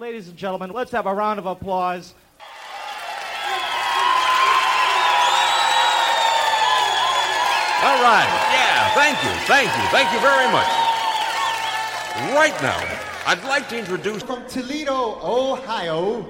ladies and gentlemen, let's have a round of applause. All right. Yeah, thank you. Thank you. Thank you very much. Right now, I'd like to introduce. From Toledo, Ohio.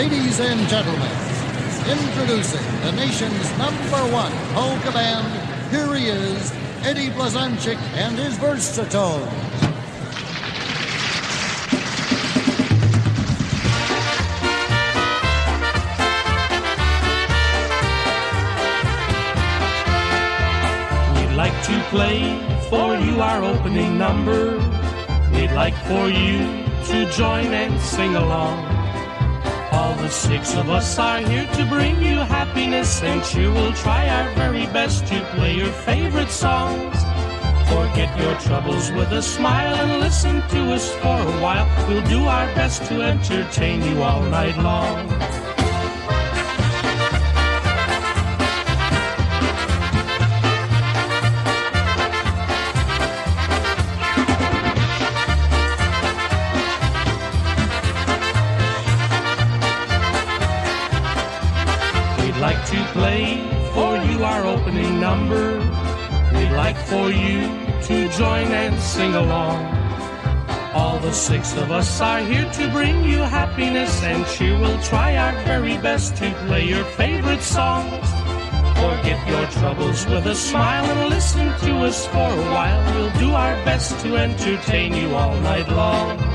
Ladies and gentlemen, introducing the nation's number one polka band, here he is, Eddie Blazonczyk and his Versatone. We'd like to play for you our opening number. We'd like for you to join and sing along. The six of us are here to bring you happiness and cheer. We'll try our very best to play your favorite songs. Forget your troubles with a smile and listen to us for a while. We'll do our best to entertain you all night long. Like to play for you our opening number. We'd like for you to join and sing along. All the six of us are here to bring you happiness and cheer. We'll try our very best to play your favorite songs. Forget your troubles with a smile and listen to us for a while. We'll do our best to entertain you all night long.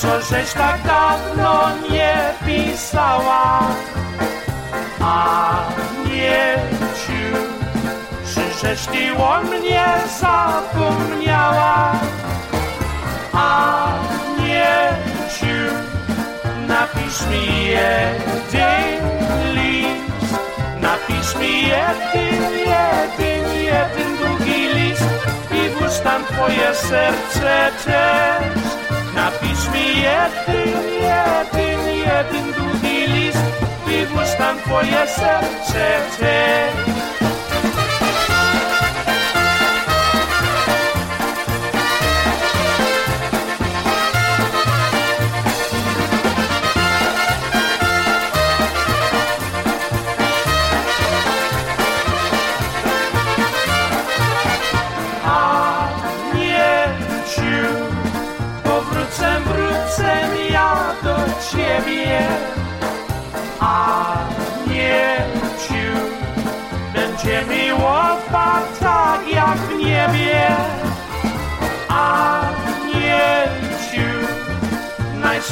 Co żeś tak dawno nie pisała. A nieciu, czy żeś ty o mnie zapomniała? A nieciu, napisz mi jeden list, napisz mi jeden, jeden, jeden długi list i włóż tam twoje serce też. να πεις μια μιέτην, μιέτην, μιέτην του δηλείς, πήγουσταν φόλιασε, σε, σε.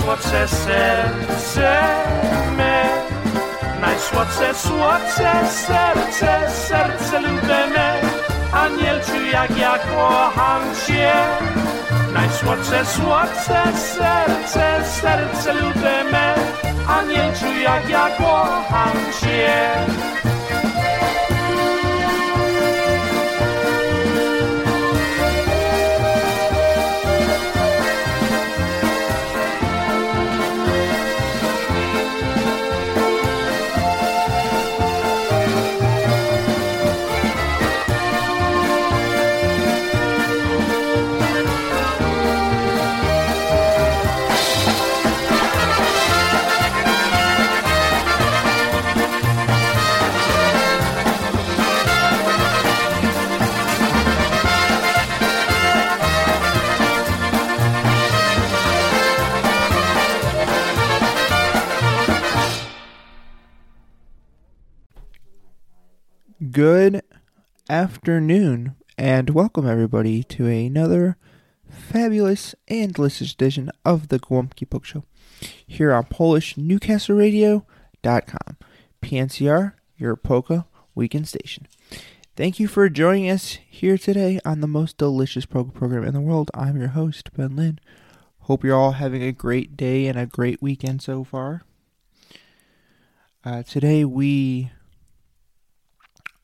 Najsłodsze serce me słoce, słoce, serce, serce lubię me. Anielciu, jak ja kocham cię. Najsłodsze, słodsze serce, serce lubię me. Anielciu, jak ja kocham cię. Good afternoon, and welcome everybody to another fabulous and delicious edition of the Gołąbki Polka Show here on PolishNewcastleRadio.com. PNCR, your polka weekend station. Thank you for joining us here today on the most delicious polka program in the world. I'm your host, Ben Lynn. Hope you're all having a great day and a great weekend so far. Uh, today we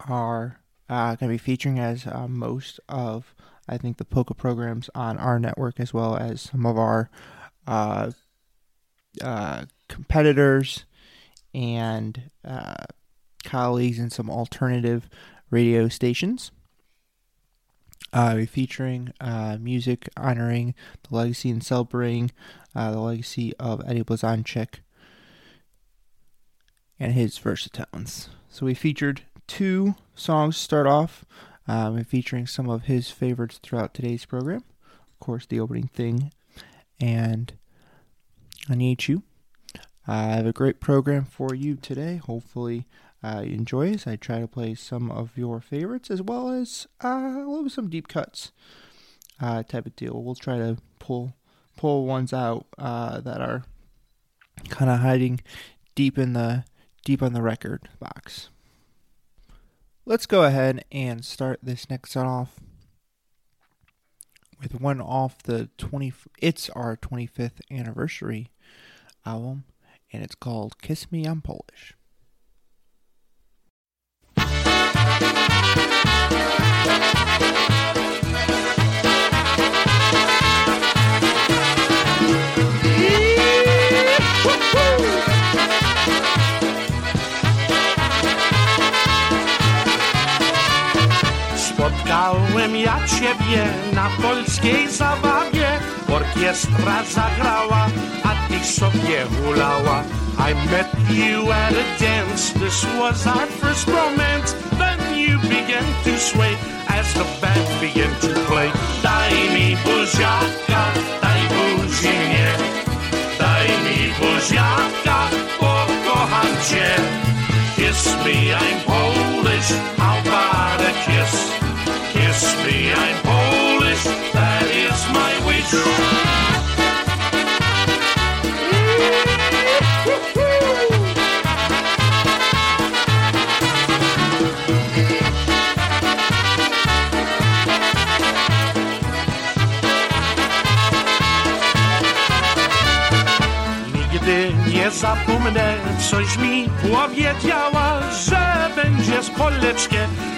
are uh, going to be featuring as uh, most of, I think, the polka programs on our network, as well as some of our uh, uh competitors and uh, colleagues in some alternative radio stations. Uh, we're featuring music honoring the legacy and celebrating the legacy of Eddie Blazonczyk and his versatones. So we featured two songs to start off, um, featuring some of his favorites throughout today's program. Of course, the opening thing and I Need You. I have a great program for you today. Hopefully, uh, you enjoy as I try to play some of your favorites as well as uh, a little some deep cuts uh, type of deal. We'll try to pull pull ones out uh, that are kind of hiding deep in the deep on the record box. Let's go ahead and start this next set off with one off the 20 it's our 25th anniversary album and it's called Kiss Me I'm Polish. Spotkałem ja ciebie na polskiej zabawie. Orkiestra zagrała, a ty sobie hulała. I met you at a dance, this was our first romance Then you began to sway as the band began to play. Daj mi buziaka, daj buzi mnie Daj mi buziaka, pokocham cię. Kiss me, I'm Polish, kiss I'm Polish, that is my wish. Zapomnę, coś mi powiedziała, że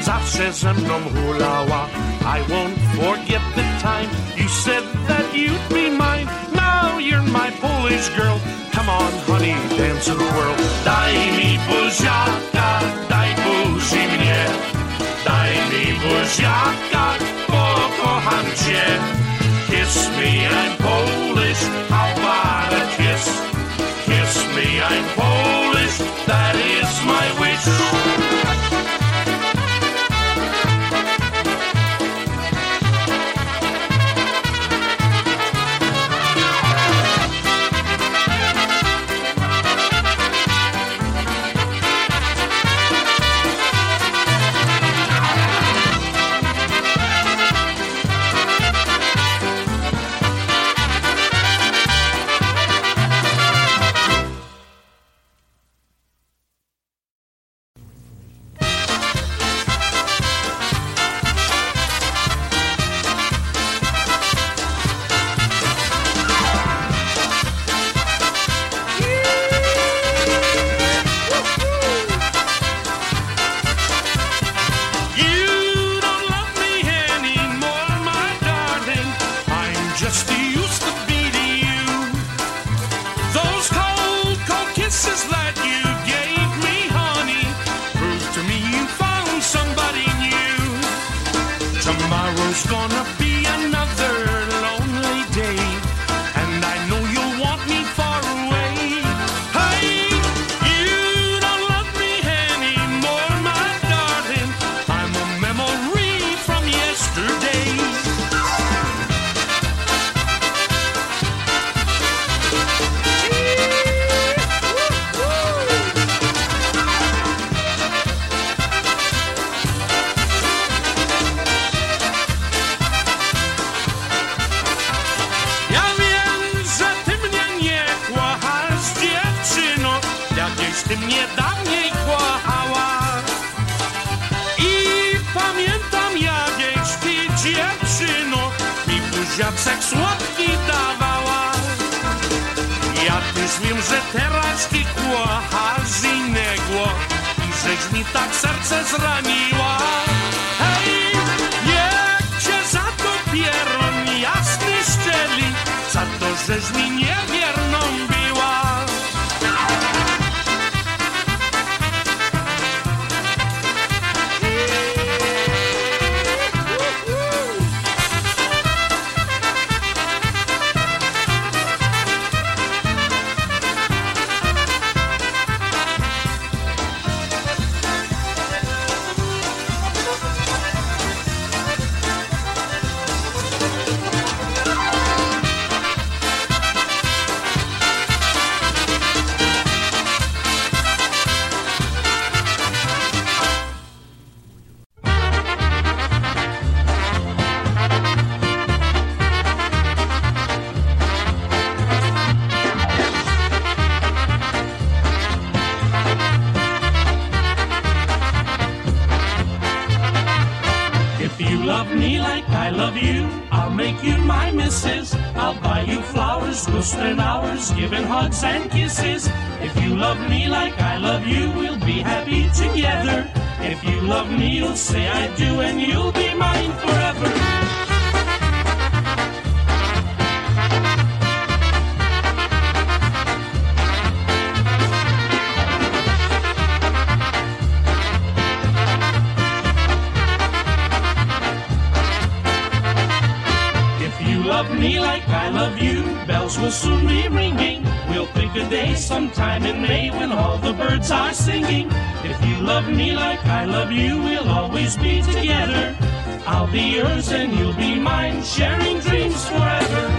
zawsze ze mną hulała. I won't forget the time you said that you'd be mine. Now you're my Polish girl. Come on, honey, dance and whirl. Daj mi buziaka, daj buzi mnie. Daj mi buziaka, mnie dawniej kochałaś. I pamiętam jak ty dziewczyno mi buziaczek słodki dawałaś. Ja też wiem, że teraz ty kochasz innego i żeś mi tak serce zraniła. Hej, niech cię za to pieron jasny szczeli, za to, żeś mi niewierną była. Will soon be ringing. We'll pick a day sometime in May when all the birds are singing. If you love me like I love you, we'll always be together. I'll be yours and you'll be mine, sharing dreams forever.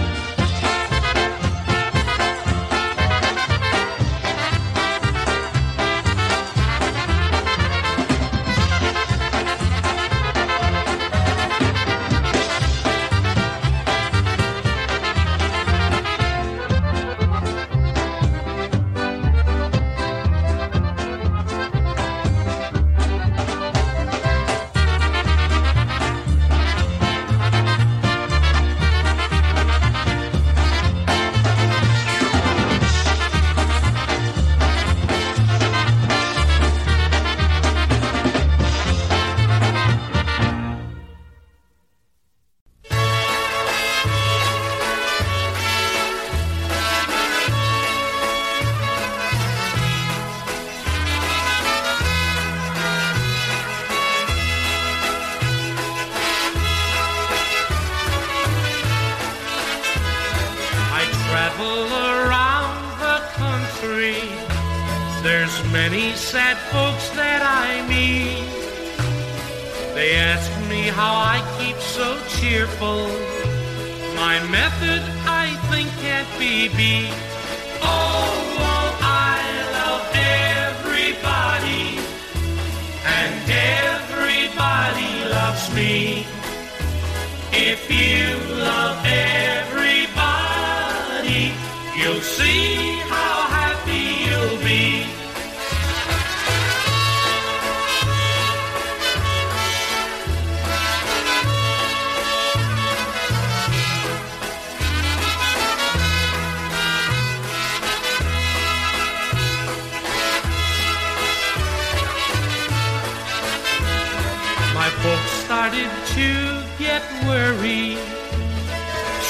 Me.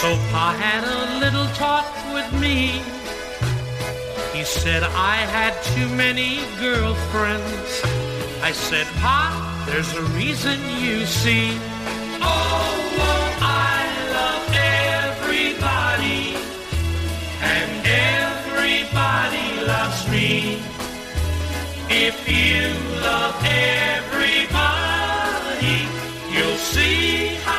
So Pa had a little talk with me. He said I had too many girlfriends. I said, Pa, there's a reason you see. Oh, well, I love everybody, and everybody loves me. If you love everybody, you'll see how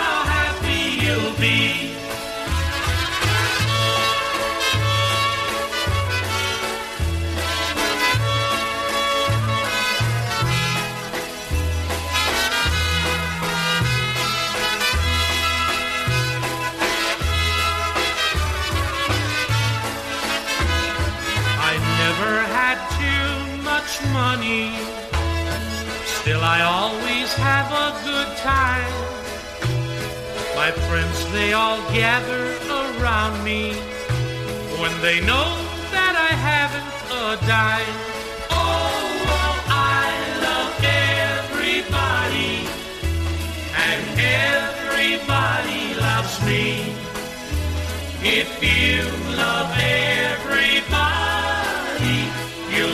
money. Still, I always have a good time. My friends, they all gather around me when they know that I haven't a dime. Oh, I love everybody, and everybody loves me. If you love everybody,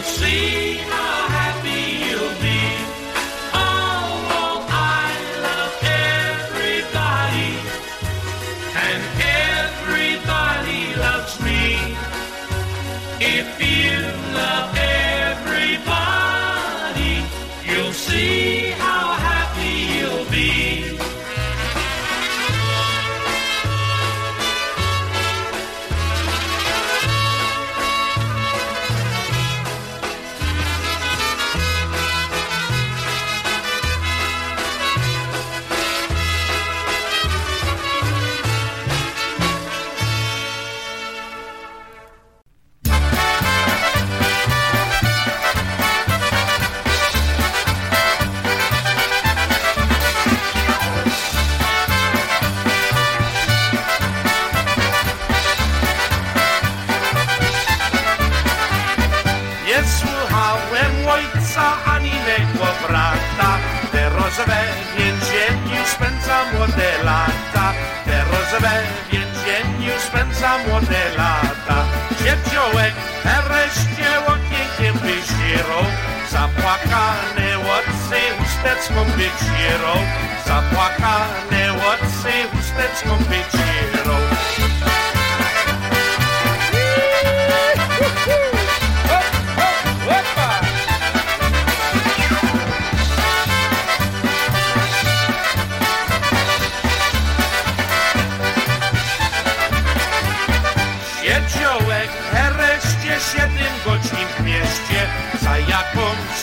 see. how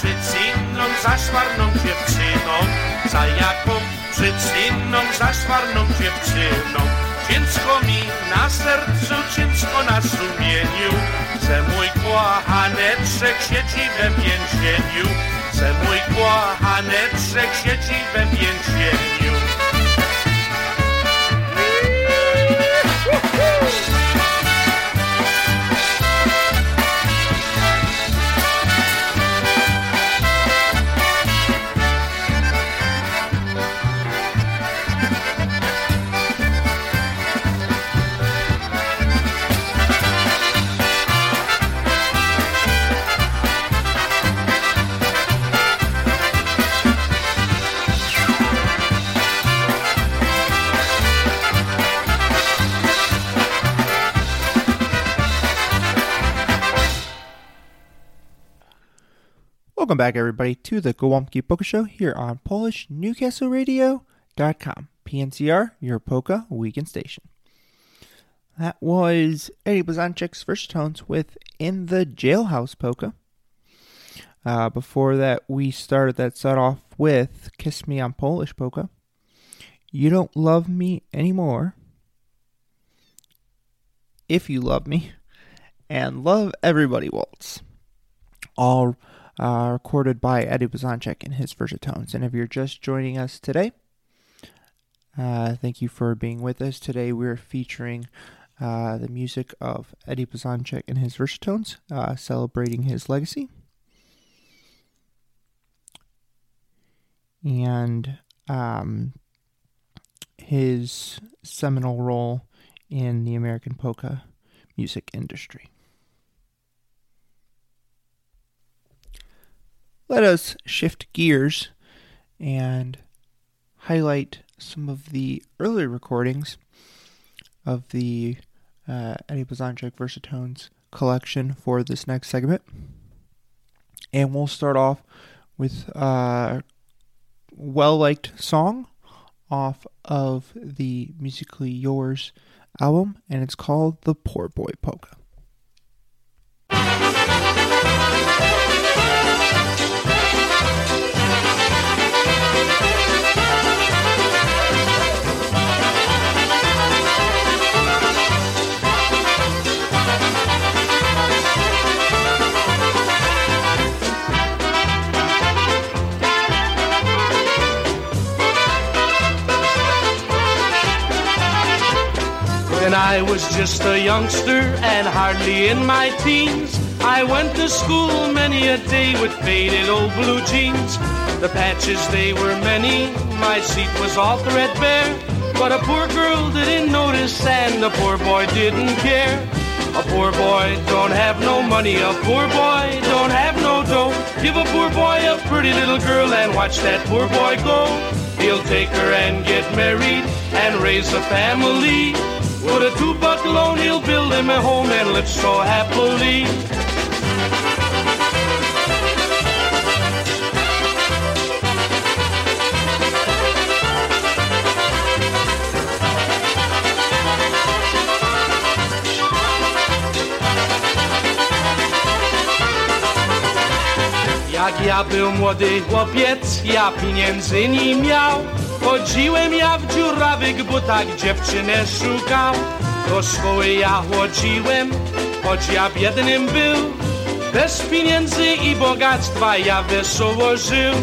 jaką przyczyną zaszwarną dziewczyną Za jaką przyczyną zaszwarną dziewczyną. Ciężko mi na sercu, ciężko na sumieniu Że mój kochaneczek siedzi we więzieniu. Że mój kochaneczek siedzi we więzieniu Welcome back, everybody, to the Gołąbki Polka Show here on PolishNewcastleRadio.com. PNCR, your polka weekend station. That was Eddie Blazonczyk's Versatones with In the Jailhouse Polka. Uh, before that, we started that set off with Kiss Me I'm Polish Polka. You Don't Love Me Anymore. If You Love Me. And Love Everybody Waltz. All uh, recorded by Eddie Blazonczyk in his Versatones. And if you're just joining us today, uh, thank you for being with us. Today we're featuring uh, the music of Eddie Blazonczyk and his Versatones, uh, celebrating his legacy. And um, his seminal role in the American polka music industry. Let us shift gears and highlight some of the early recordings of the uh, Eddie Blazonczyk Versatones collection for this next segment. And we'll start off with a well liked song off of the Musically Yours album, and it's called The Poor Boy Polka. I was just a youngster and hardly in my teens, I went to school many a day with faded old blue jeans. The patches, they were many, my seat was all threadbare. But a poor girl didn't notice and the poor boy didn't care. A poor boy don't have no money, a poor boy don't have no dough. Give a poor boy a pretty little girl and watch that poor boy go. He'll take her and get married and raise a family. With a two buck loan, he'll build him a home and live so happily. Jak ja był młody chłopiec, ja pieniędzy nie miał. Chodziłem ja w dziurawych butach, dziewczynę szukał. Do szkoły ja chodziłem, choć ja biednym był. Bez pieniędzy i bogactwa ja wesoło żył.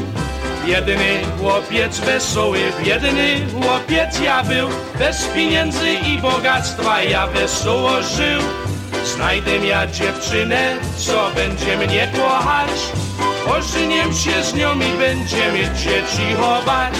Biedny chłopiec wesoły, biedny chłopiec ja był. Bez pieniędzy i bogactwa ja wesoło żył. Znajdę ja dziewczynę, co będzie mnie kochać. Ożeniem się z nią i będziemy dzieci chować.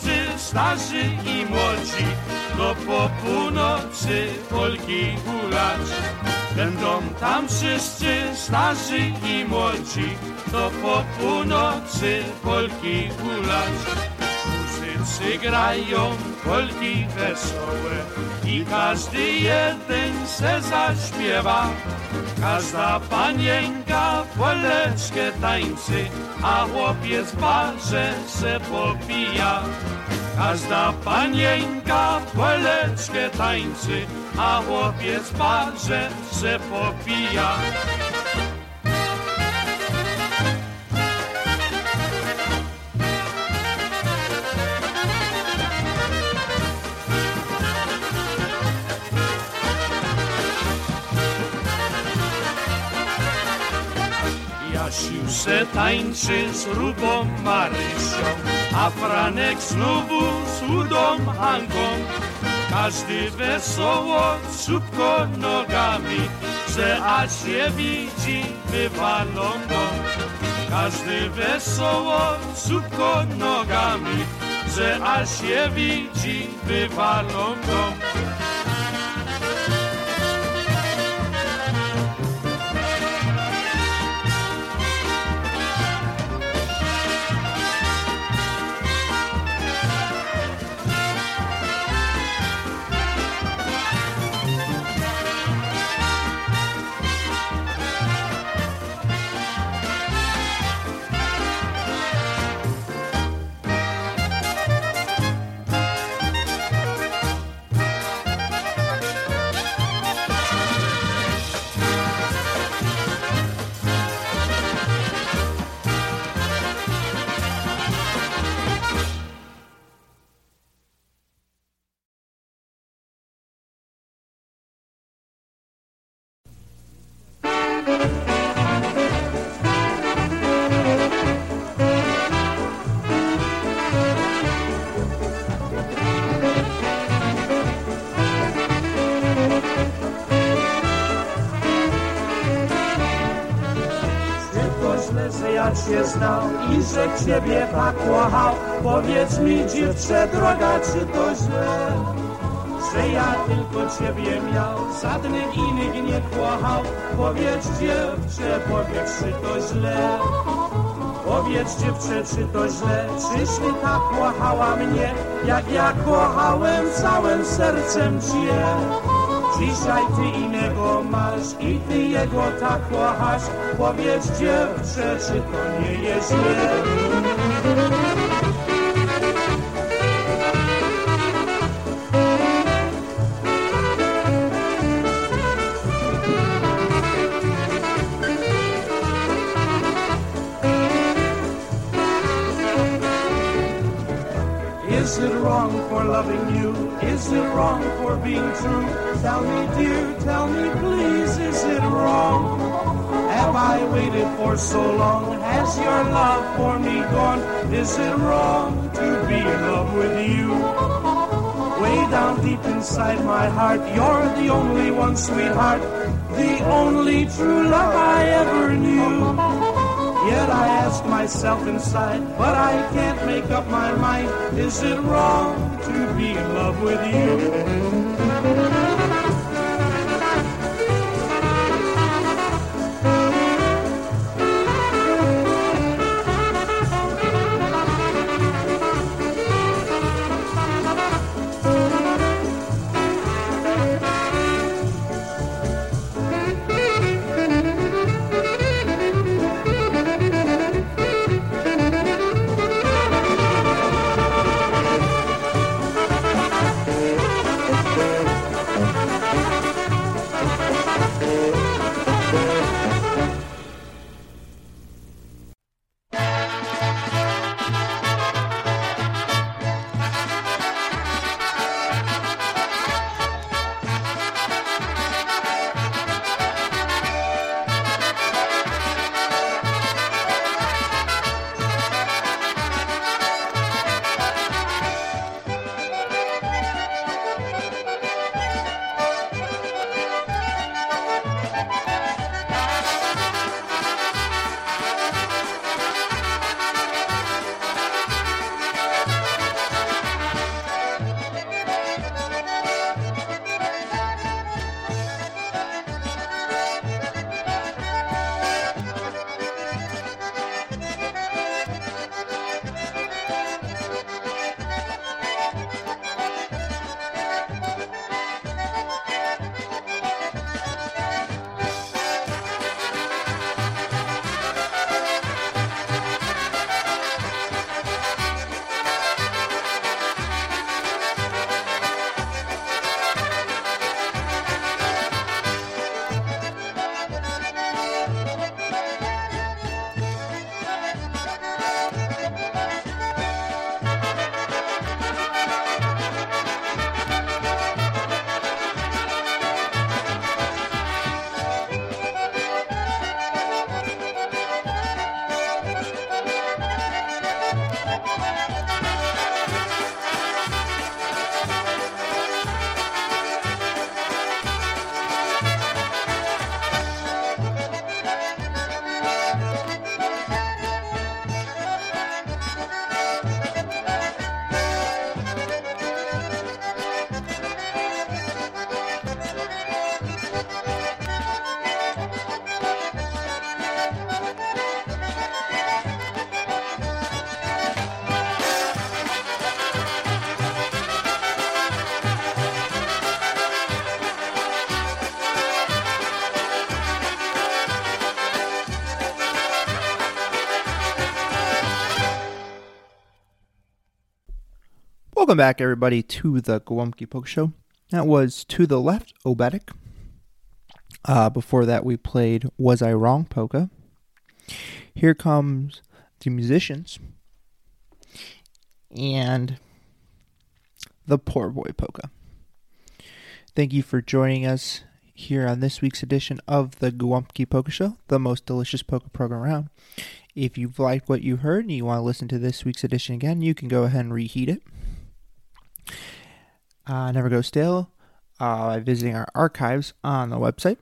Wszyscy starzy i młodzi, do po północy Polki hulać. Będą tam wszyscy starzy i młodzi, do po północy Polki hulać. Muzycy grają polki wesołe i każdy jeden se zaśpiewa. Każda panienka poleczkę tańczy, a chłopiec w barze se popija. Każda panienka poleczkę tańczy, a chłopiec w barze se popija. Jasiu se tańczy z rubą Marysią, a Franek znowu z chudą Hanką. Każdy wesoło szybko nogami, że a się widzi wywalą go. Każdy wesoło szybko nogami, że a się widzi wywalą go. Że ciebie tak kochał. Powiedz mi, dziewczę droga, czy to źle? Że ja tylko ciebie miał, żadnych innych nie kochał. Powiedz dziewczę, powiedz, czy to źle? Powiedz dziewczę, czy to źle? Czyś ty tak kochała mnie, jak ja kochałem całym sercem cię? Dzisiaj ty innego masz i ty jego tak kochasz. Powiedz dziewczę, czy to nie jest źle? Is it wrong for being true? Tell me, dear, tell me, please, is it wrong? Have I waited for so long? Has your love for me gone? Is it wrong to be in love with you? Way down deep inside my heart, you're the only one, sweetheart, the only true love I ever knew. Yet I ask myself inside, but I can't make up my mind. Is it wrong to be in love with you? Welcome back, everybody, to the Gołąbki Polka Show. That was To the Left, Obetic. Uh, before that, we played Was I Wrong, Polka. Here comes the musicians and the Poor Boy Polka. Thank you for joining us here on this week's edition of the Gołąbki Polka Show, the most delicious polka program around. If you've liked what you heard and you want to listen to this week's edition again, you can go ahead and reheat it. Uh, never go stale uh, by visiting our archives on the website.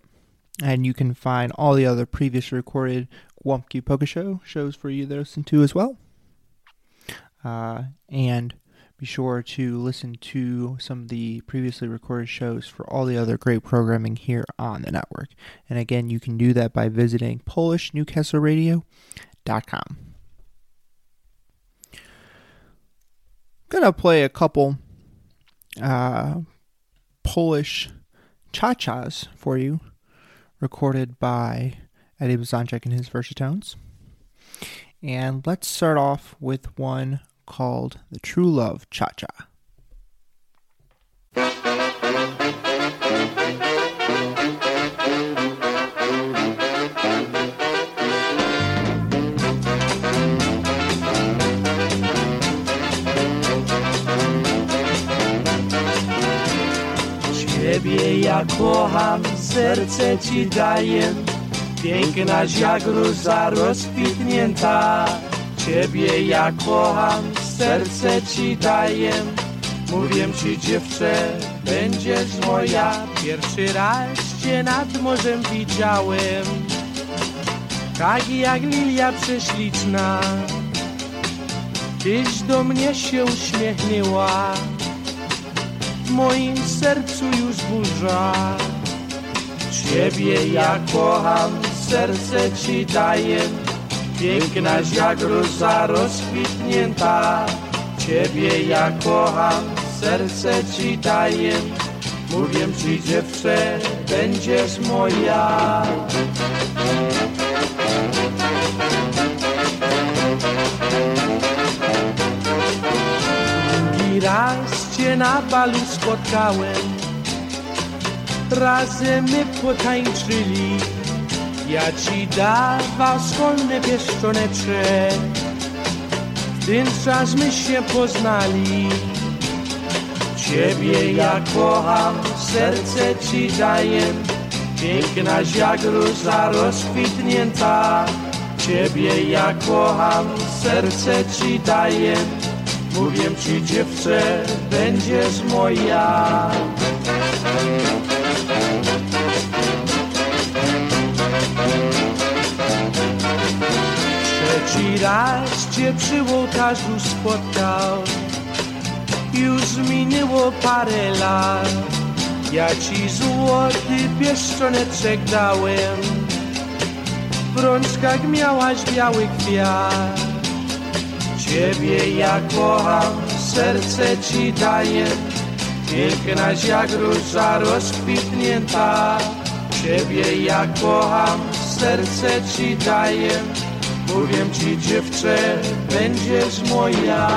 And you can find all the other previous recorded Gołąbki Polka Show shows for you to listen to as well. Uh, and be sure to listen to some of the previously recorded shows for all the other great programming here on the network. And again, you can do that by visiting PolishNewcastleRadio.com. I'm gonna play a couple uh, Polish cha-chas for you, recorded by Eddie Blazonczyk and his Versatones. And let's start off with one called the True Love Cha Cha. Ja kocham, serce ci daję, pięknaś jak róża rozkwitnięta. Ciebie ja kocham, serce ci daję, mówię ci dziewczę, będziesz moja. Pierwszy raz cię nad morzem widziałem, tak jak lilia prześliczna. Tyś do mnie się uśmiechnęła, w moim sercu już burza. Ciebie ja kocham, serce ci daję, pięknaś jak róża rozkwitnięta. Ciebie ja kocham, serce ci daję, mówię ci dziewczę, będziesz moja. Raz cię na balu spotkałem, razem my potańczyli. Ja ci dawał szkolne pieszczoneczek, w ten czas my się poznali. Ciebie ja kocham, serce ci daję, pięknaś jak róża rozkwitnięta. Ciebie ja kocham, serce ci daję, mówię ci dziewczę, będziesz moja. Trzeci raz cię przy ołtarzu spotkał. Już minęło parę lat. Ja ci złoty pieszczoneczek dałem W rączkach miałaś biały kwiat Ciebie ja kocham, serce ci daję. Pięknaś jak róża rozkwitnięta. Ciebie ja kocham, serce ci daję. Mówię ci dziewczę, będziesz moja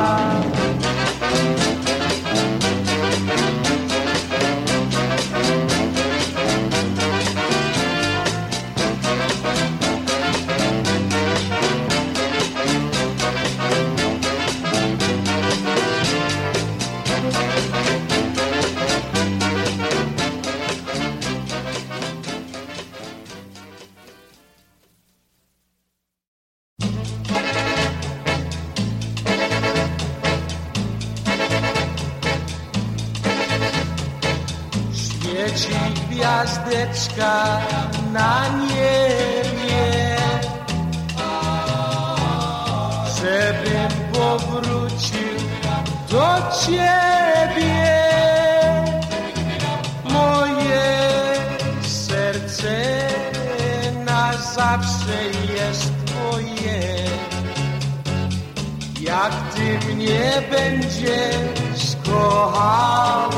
mnie będziesz kochała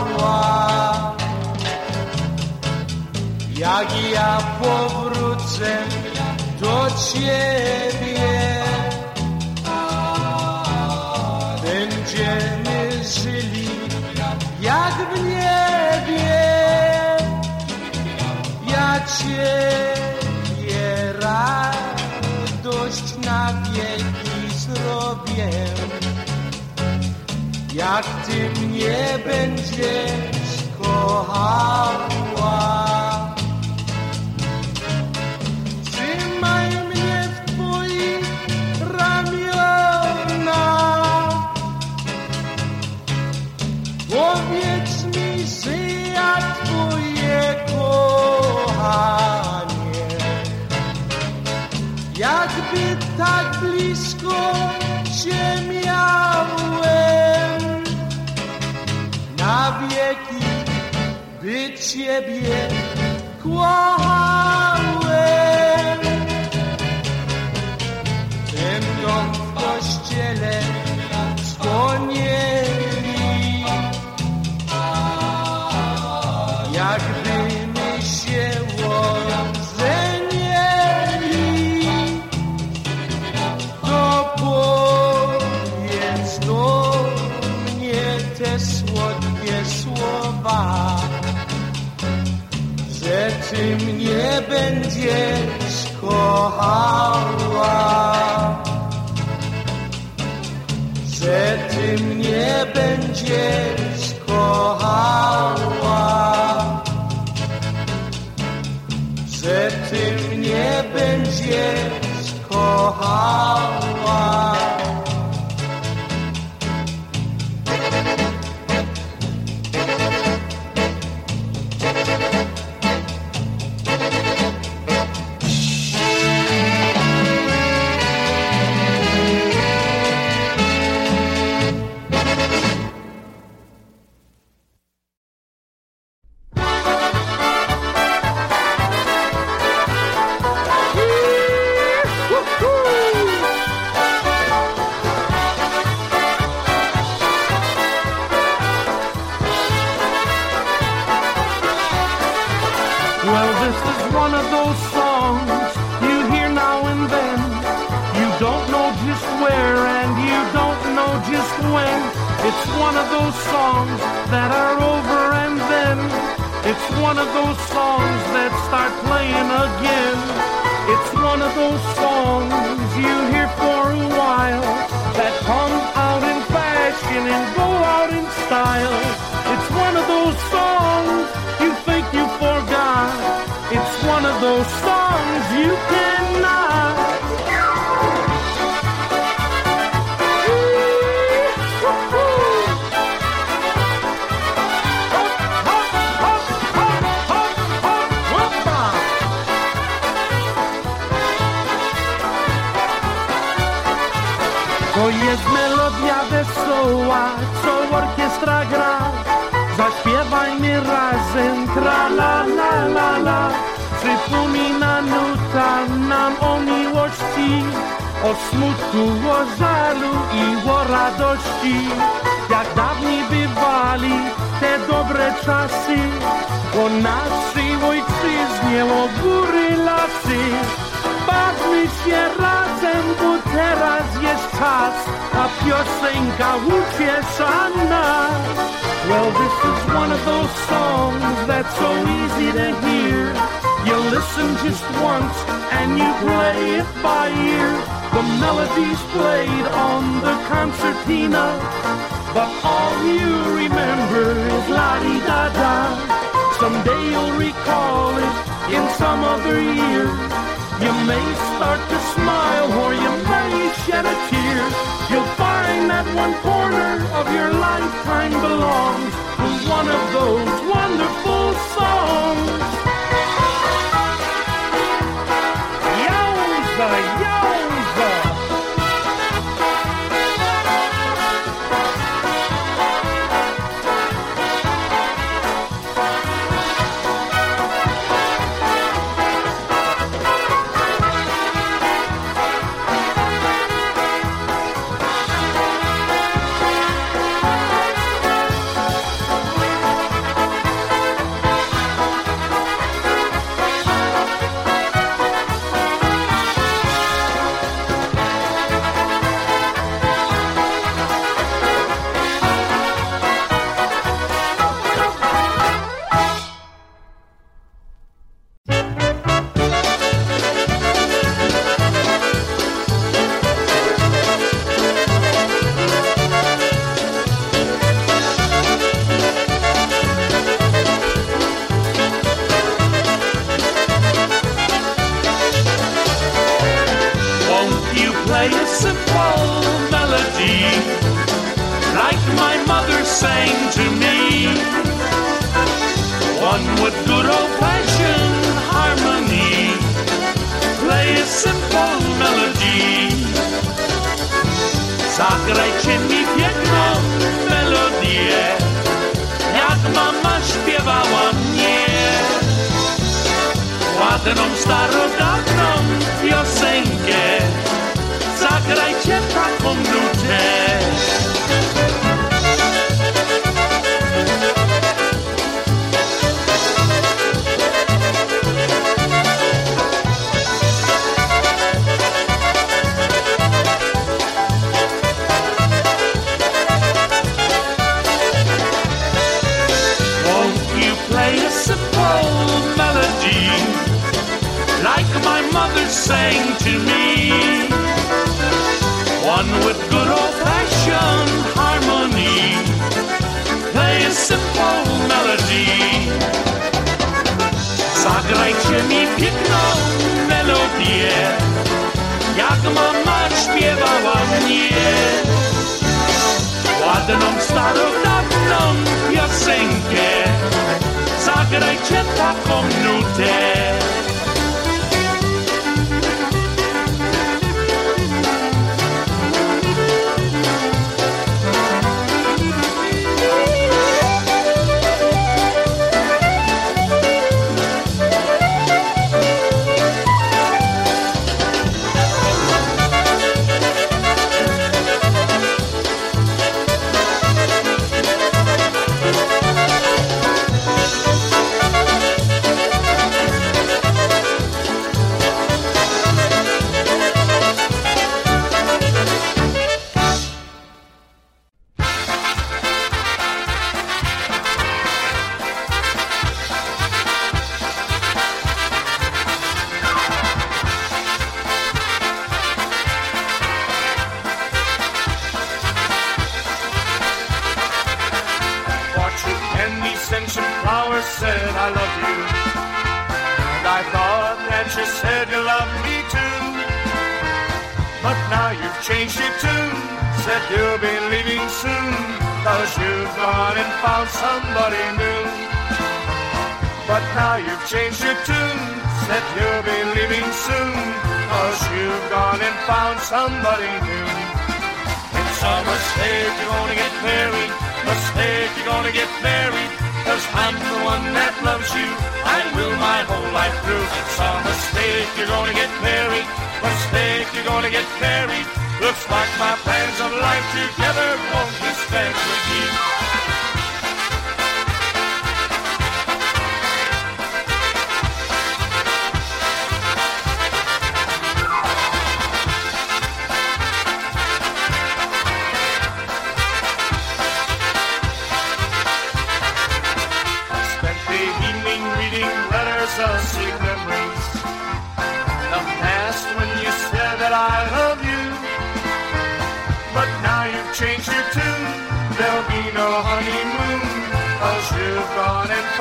jak ja powrócę do ciebie, będziemy żyli jak w niebie. Ja ciebie radość na wieki zrobię, jak ty mnie będziesz kochała. Trzymaj mnie w twoich ramionach. Powiedz mi, że ja twoje kochanie. Jak blisko Cię miałem by Ciebie kochałem. Ty mnie będziesz kochała, że ty mnie będziesz kochała, że ty mnie będziesz kochała. Wesoła, co orkiestra gra. Zaśpiewajmy razem, tra la la la la. Przypomina nuta nam o miłości, o smutku, o żalu i o radości. Jak dawniej bywali te dobre czasy, o naszej ojczyźnie, o góry, lasy. Bawmy się razem, bo teraz jest czas, a piosenka uciesza nas. Well, this is one of those songs that's so easy to hear. You listen just once and you play it by ear. The melody's played on the concertina, but all you remember is la-di-da-da. Someday you'll recall it in some other year. You may start to smile or you may shed a tear. You'll find that one corner of your lifetime belongs to one of those wonderful songs. Yowza, yowza. ça comme.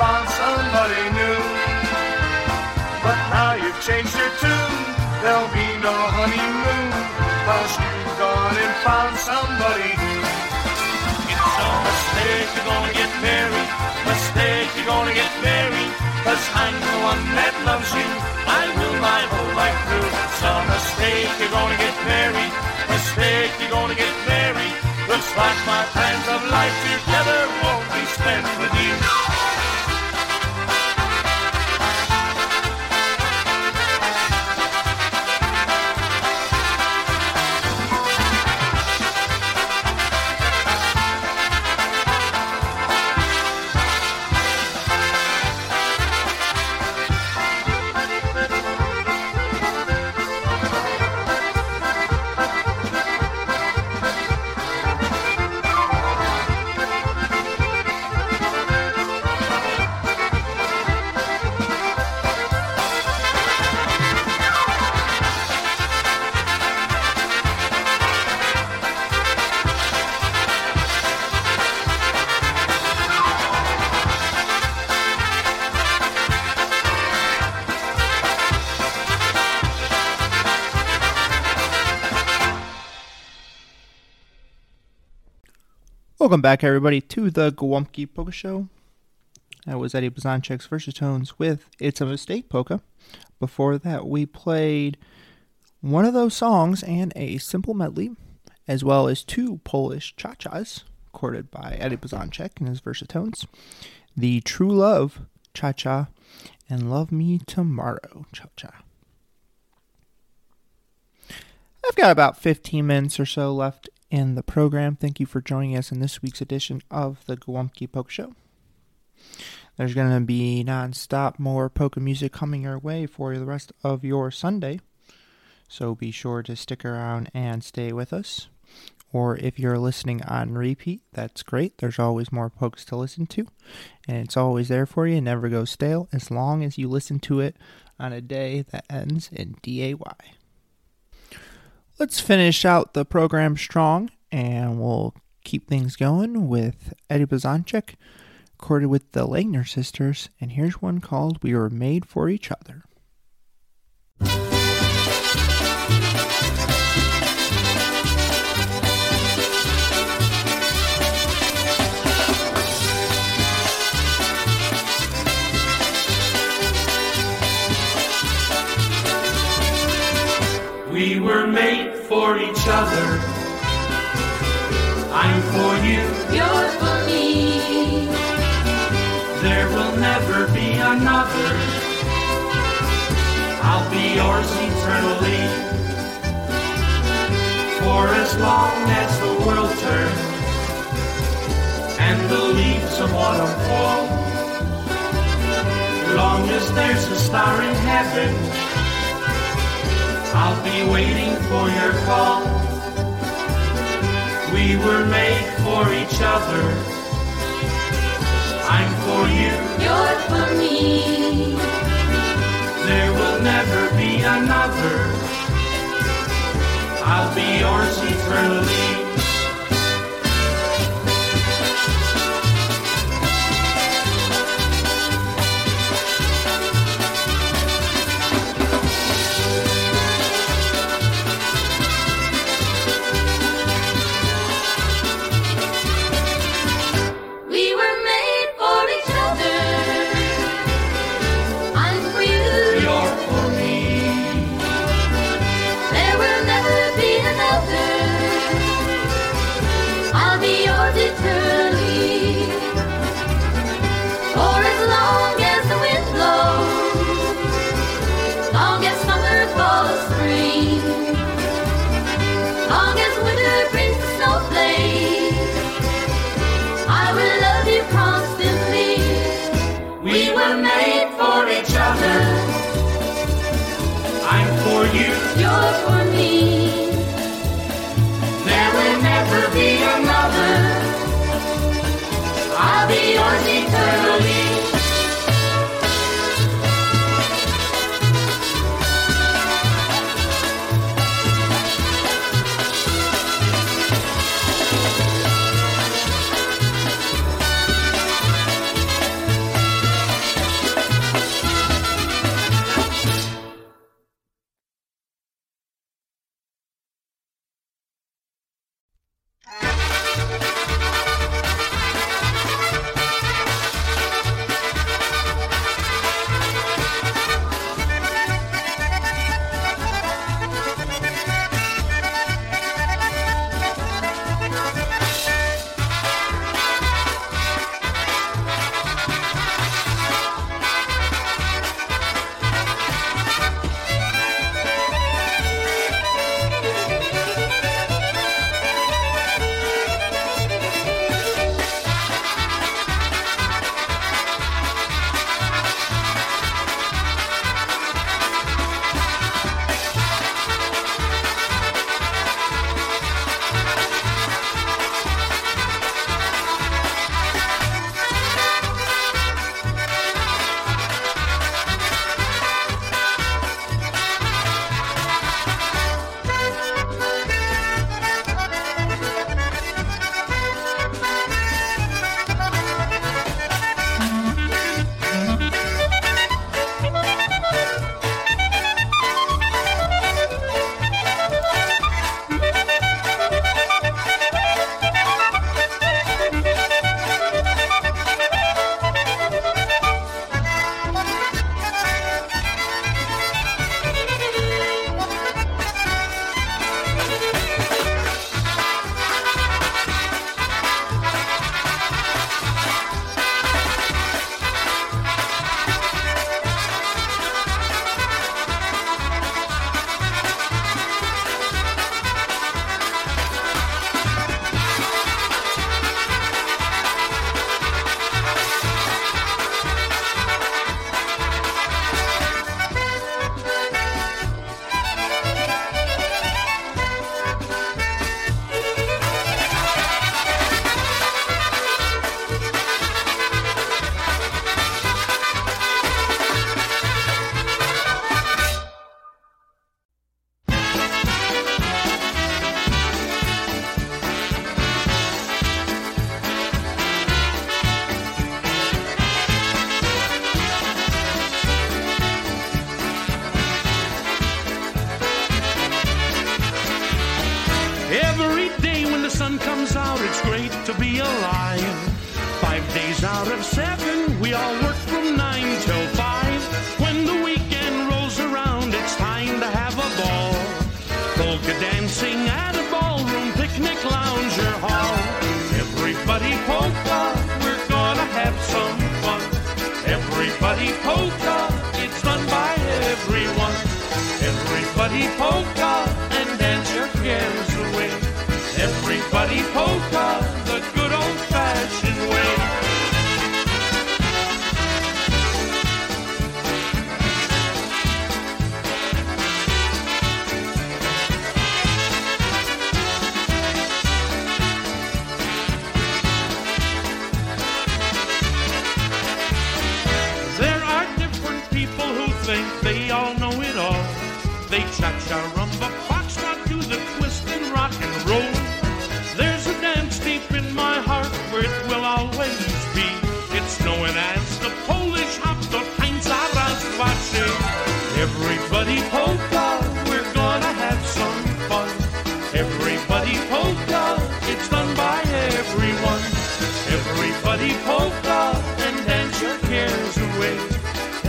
found somebody new. But now you've changed your tune, there'll be no honeymoon, cause you've gone and found somebody. It's a mistake you're gonna get married, mistake you're gonna get married, cause I'm the one that loves you, I will my whole life through. It's a mistake you're gonna get married, mistake you're gonna get married, looks like my plans of life Welcome back, everybody, to the Gołąbki Polka Show. That was Eddie Blazonczyk's Versatones with It's a Mistake Polka. Before that, we played one of those songs and a simple medley, as well as two Polish cha-chas recorded by Eddie Blazanchek and his Versatones, the True Love cha-cha and Love Me Tomorrow cha-cha. I've got about 15 minutes or so left in the program. Thank you for joining us in this week's edition of the Gołąbki Polka Show. There's going to be non-stop more polka music coming your way for the rest of your Sunday. So be sure to stick around and stay with us. Or if you're listening on repeat, that's great. There's always more pokes to listen to. And it's always there for you. Never goes stale as long as you listen to it on a day that ends in DAY. Let's finish out the program strong and we'll keep things going with Eddie Blazonczyk recorded with the Langner sisters, and here's one called We Were Made for Each Other. We were made for each other. I'm for you. You're for me. There will never be another. I'll be yours eternally. For as long as the world turns and the leaves of autumn fall, long as there's a star in heaven, I'll be waiting for your call. We were made for each other. I'm for you. You're for me. There will never be another. I'll be yours eternally.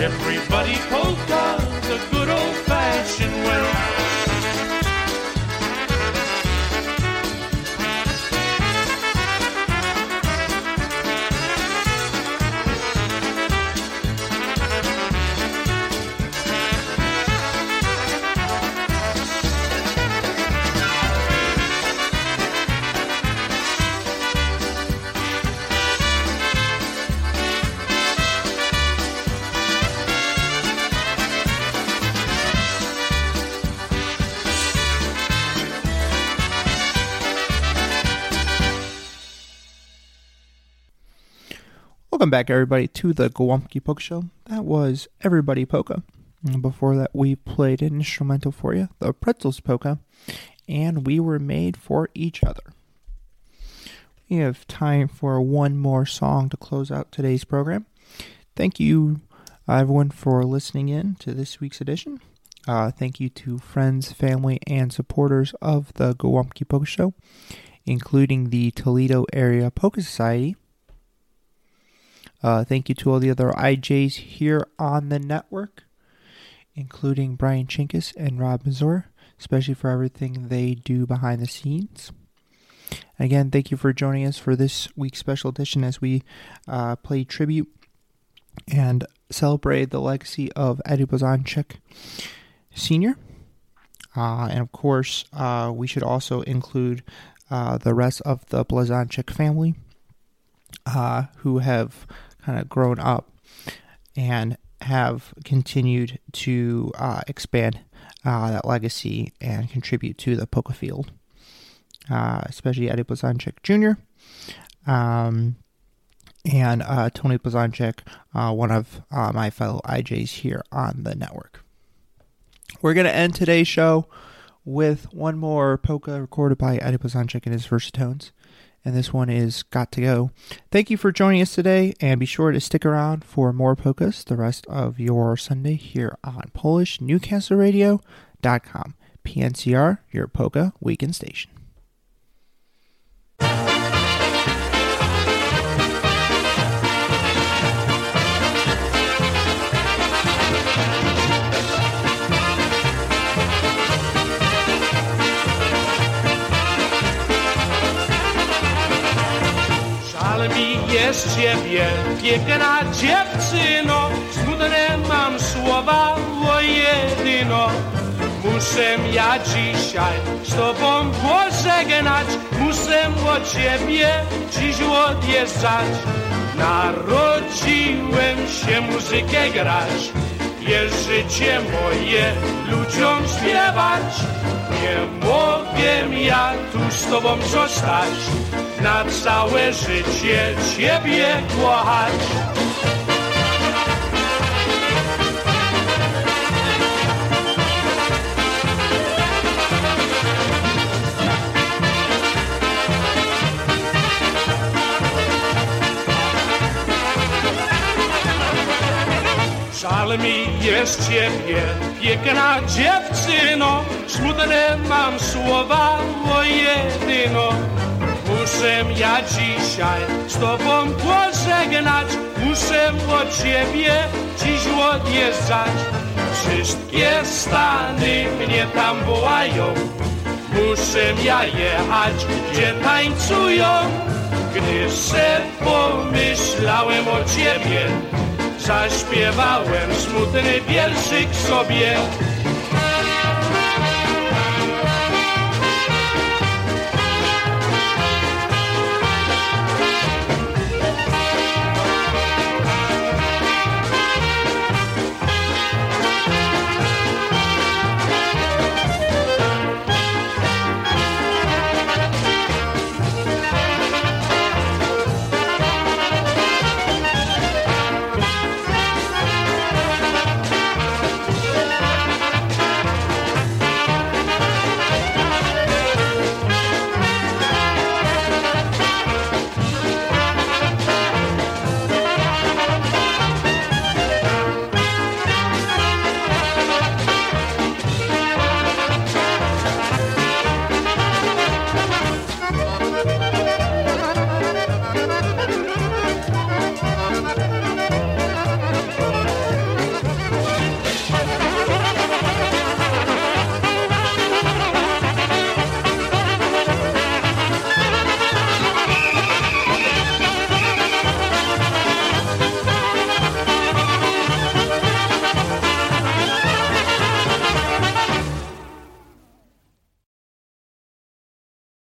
Everybody back, everybody, to the Gołąbki Polka Show. That was Everybody Polka. Before that, we played an instrumental for you, the Pretzels Polka, and We Were Made for Each Other. We have time for one more song to close out today's program. Thank you, everyone, for listening in to this week's edition. Uh, thank you to friends, family, and supporters of the Gołąbki Polka Show, including the Toledo Area Polka Society. Uh, thank you to all the other IJs here on the network, including Brian Chinkus and Rob Mazur, especially for everything they do behind the scenes. Again, thank you for joining us for this week's special edition as we uh, play tribute and celebrate the legacy of Eddie Blazonczyk Sr. Uh, and of course, uh, we should also include uh, the rest of the Blazonczyk family uh, who have kind of grown up and have continued to uh, expand uh, that legacy and contribute to the polka field, uh, especially Eddie Blazonczyk Jr. Um, and uh, Tony Blazonczyk, uh, one of uh, my fellow IJs here on the network. We're going to end today's show with one more polka recorded by Eddie Blazonczyk in his versatones and this one is Got to Go. Thank you for joining us today, and be sure to stick around for more polkas the rest of your Sunday here on PolishNewcastleRadio.com. PNCR, your polka weekend station. Jest ciebie, piękna dziewczyno, smutne mam słowa, o jedyno. Muszę ja dzisiaj z tobą pożegnać, muszę o ciebie dziś odjeżdżać. Narodziłem się muzykę grać, jest życie moje ludziom śpiewać. Nie mogę ja tu z tobą zostać, na całe życie ciebie kochać. Żal mi jest ciebie, Piękna dziewczyno, smutne mam słowa o jedyno. Muszę ja dzisiaj z tobą pożegnać, muszę od ciebie dziś odjeżdżać. Wszystkie stany mnie tam wołają, muszę ja jechać, gdzie tańcują. Gdy se pomyślałem o ciebie, zaśpiewałem smutny wierszyk sobie.